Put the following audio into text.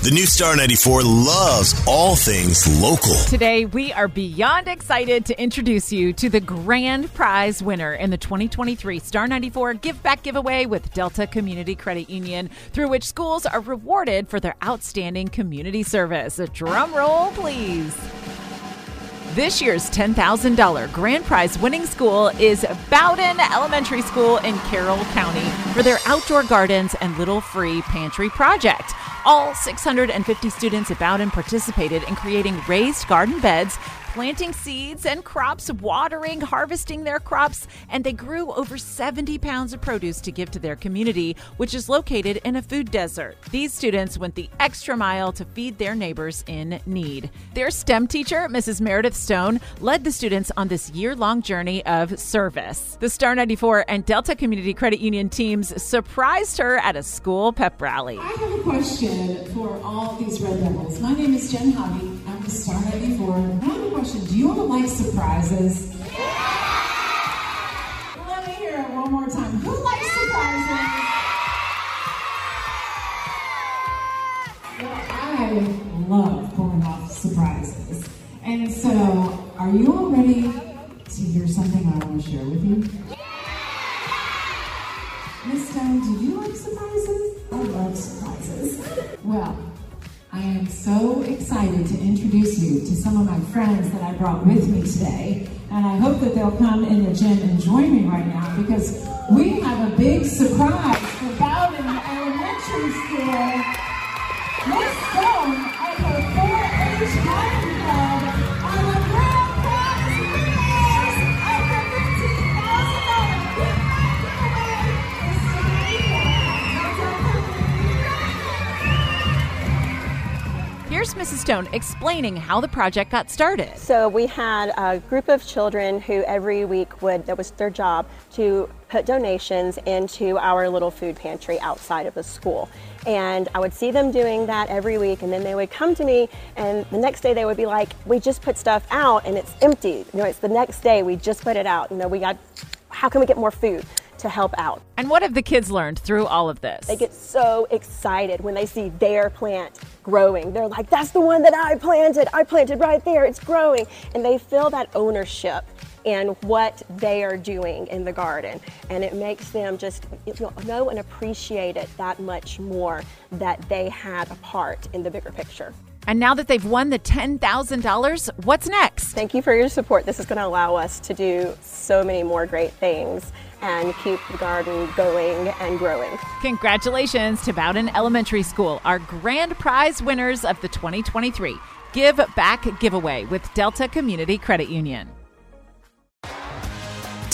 The new Star 94 loves all things local. Today, we are beyond excited to introduce you to the grand prize winner in the 2023 Star 94 Give Back Giveaway with Delta Community Credit Union, through which schools are rewarded for their outstanding community service. A drum roll, please. This year's $10,000 grand prize winning school is Bowdon Elementary School in Carroll County for their outdoor gardens and little free pantry project. All 650 students at Bowdon participated in creating raised garden beds, planting seeds and crops, watering, harvesting their crops, and they grew over 70 pounds of produce to give to their community, which is located in a food desert. These students went the extra mile to feed their neighbors in need. Their STEM teacher, Mrs. Meredith Stone, led the students on this year long journey of service. The Star 94 and Delta Community Credit Union teams surprised her at a school pep rally. I have a question for all these Red Devils. My name is Jen Hobby. I'm the Star 94. I have a question. Do you all like surprises? Yeah! Let me hear it one more time. Who likes surprises? Well, I love pulling off surprises. And so, are you all ready to hear something I want to share with you? Yeah! Miss Stone, do you like surprises? I love surprises. Well, I am so excited to introduce you to some of my friends that I brought with me today. And I hope that they'll come in the gym and join me right now because we have a big surprise for Bowdon Elementary School. Miss Stone Here's Mrs. Stone explaining how the project got started. So we had a group of children who every week would, that was their job, to put donations into our little food pantry outside of the school. And I would see them doing that every week, and then they would come to me, and the next day they would be like, We just put stuff out and it's empty. You know, it's the next day, we just put it out. You know, we got, how can we get more food? To help out. And what have the kids learned through all of this? They get so excited when they see their plant growing. They're like, that's the one that I planted. I planted right there. It's growing. And they feel that ownership in what they are doing in the garden. And it makes them just know and appreciate it that much more that they had a part in the bigger picture. And now that they've won the $10,000, what's next? Thank you for your support. This is going to allow us to do so many more great things and keep the garden going and growing. Congratulations to Bowdon Elementary School, our grand prize winners of the 2023 Give Back Giveaway with Delta Community Credit Union.